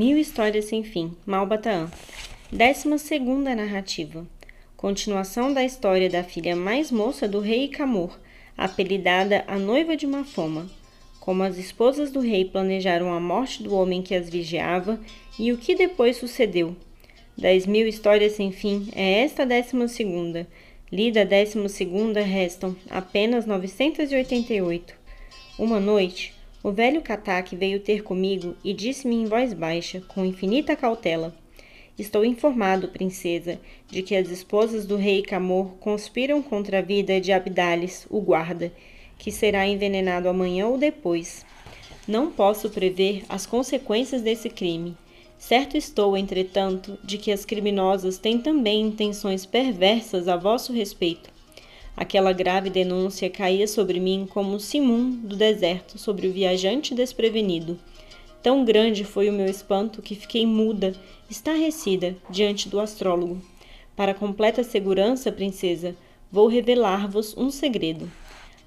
Mil Histórias Sem Fim, Malbataan. Décima segunda narrativa. Continuação da história da filha mais moça do rei Camor, apelidada a noiva de Mafoma. Como as esposas do rei planejaram a morte do homem que as vigiava e o que depois sucedeu. Dez mil histórias sem fim é esta décima segunda. Lida a décima segunda restam apenas 988. Uma noite, o velho Katak veio ter comigo e disse-me em voz baixa, com infinita cautela: Estou informado, princesa, de que as esposas do rei Camor conspiram contra a vida de Abdales, o guarda, que será envenenado amanhã ou depois. Não posso prever as consequências desse crime. Certo estou, entretanto, de que as criminosas têm também intenções perversas a vosso respeito. Aquela grave denúncia caía sobre mim como o simum do deserto sobre o viajante desprevenido. Tão grande foi o meu espanto que fiquei muda, estarrecida, diante do astrólogo. Para completa segurança, princesa, vou revelar-vos um segredo.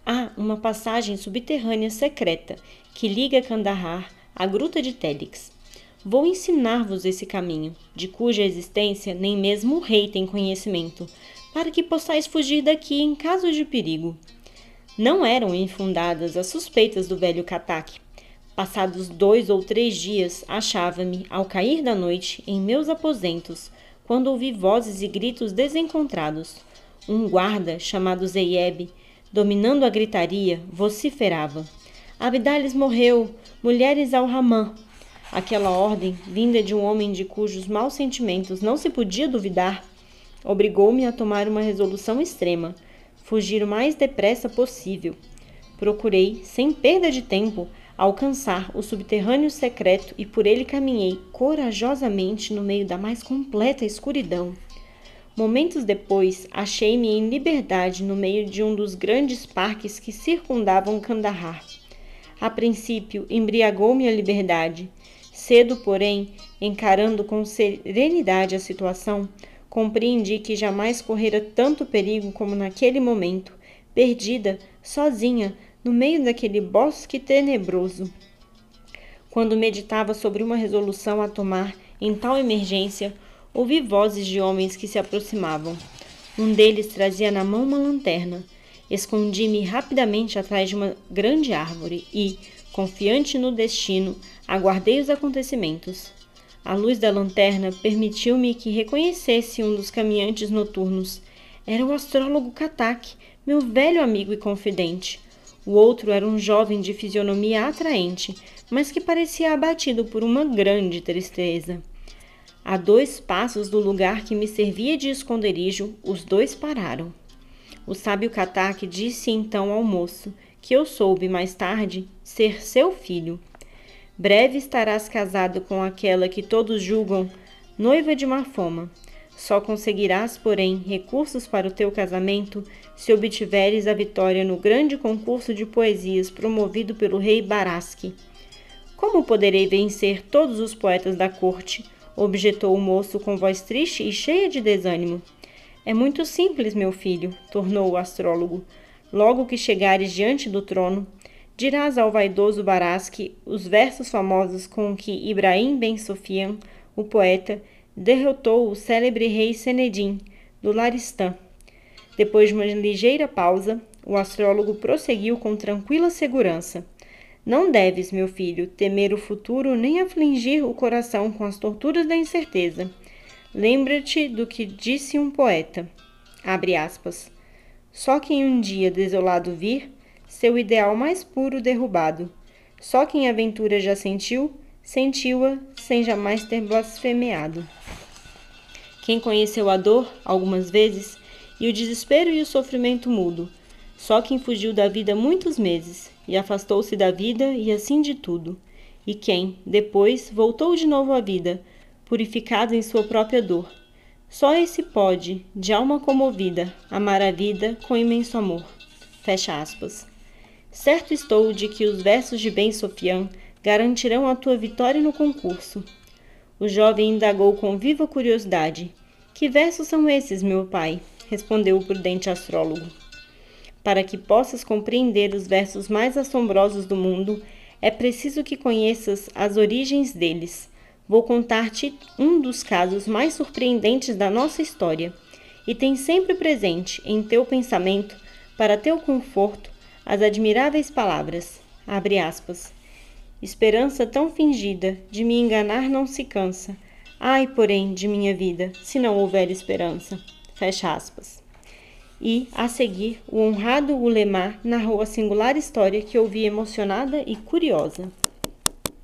Há uma passagem subterrânea secreta que liga Kandahar à gruta de Télix. Vou ensinar-vos esse caminho, de cuja existência nem mesmo o rei tem conhecimento, para que possais fugir daqui em caso de perigo. Não eram infundadas as suspeitas do velho Katak. Passados dois ou três dias, achava-me, ao cair da noite, em meus aposentos, quando ouvi vozes e gritos desencontrados. Um guarda, chamado Zeieb, dominando a gritaria, vociferava. Abdales morreu, mulheres ao Ramã. Aquela ordem, vinda de um homem de cujos maus sentimentos não se podia duvidar, Obrigou-me a tomar uma resolução extrema: fugir o mais depressa possível. Procurei, sem perda de tempo, alcançar o subterrâneo secreto e por ele caminhei corajosamente no meio da mais completa escuridão. Momentos depois, achei-me em liberdade no meio de um dos grandes parques que circundavam Kandahar. A princípio, embriagou-me a liberdade. Cedo, porém, encarando com serenidade a situação, Compreendi que jamais correra tanto perigo como naquele momento, perdida, sozinha, no meio daquele bosque tenebroso. Quando meditava sobre uma resolução a tomar em tal emergência, ouvi vozes de homens que se aproximavam. Um deles trazia na mão uma lanterna. Escondi-me rapidamente atrás de uma grande árvore e, confiante no destino, aguardei os acontecimentos. A luz da lanterna permitiu-me que reconhecesse um dos caminhantes noturnos. Era o astrólogo Katak, meu velho amigo e confidente. O outro era um jovem de fisionomia atraente, mas que parecia abatido por uma grande tristeza. A dois passos do lugar que me servia de esconderijo, os dois pararam. O sábio Katak disse então ao moço, que eu soube mais tarde ser seu filho. Breve estarás casado com aquela que todos julgam noiva de Marfoma. Só conseguirás, porém, recursos para o teu casamento se obtiveres a vitória no grande concurso de poesias promovido pelo rei Baraski. Como poderei vencer todos os poetas da corte? objetou o moço com voz triste e cheia de desânimo. É muito simples, meu filho, tornou o astrólogo. Logo que chegares diante do trono, dirás ao vaidoso Baraski os versos famosos com que Ibrahim Ben Sofian, o poeta, derrotou o célebre rei Senedim, do Laristã. Depois de uma ligeira pausa, o astrólogo prosseguiu com tranquila segurança. Não deves, meu filho, temer o futuro nem afligir o coração com as torturas da incerteza. Lembra-te do que disse um poeta. Abre aspas. Só quem um dia desolado vir, seu ideal mais puro derrubado. Só quem a aventura já sentiu, sentiu-a sem jamais ter blasfemeado. Quem conheceu a dor, algumas vezes, e o desespero e o sofrimento mudo, só quem fugiu da vida muitos meses, e afastou-se da vida e assim de tudo, e quem, depois, voltou de novo à vida, purificado em sua própria dor. Só esse pode, de alma comovida, amar a vida com imenso amor. Fecha aspas. Certo estou de que os versos de Ben Sofian garantirão a tua vitória no concurso. O jovem indagou com viva curiosidade. Que versos são esses, meu pai? respondeu o prudente astrólogo. Para que possas compreender os versos mais assombrosos do mundo, é preciso que conheças as origens deles. Vou contar-te um dos casos mais surpreendentes da nossa história, e tem sempre presente em teu pensamento, para teu conforto, as admiráveis palavras, abre aspas, esperança tão fingida, de me enganar não se cansa, ai, porém, de minha vida, se não houver esperança, fecha aspas. E, a seguir, o honrado Ulemar narrou a singular história que ouvi emocionada e curiosa.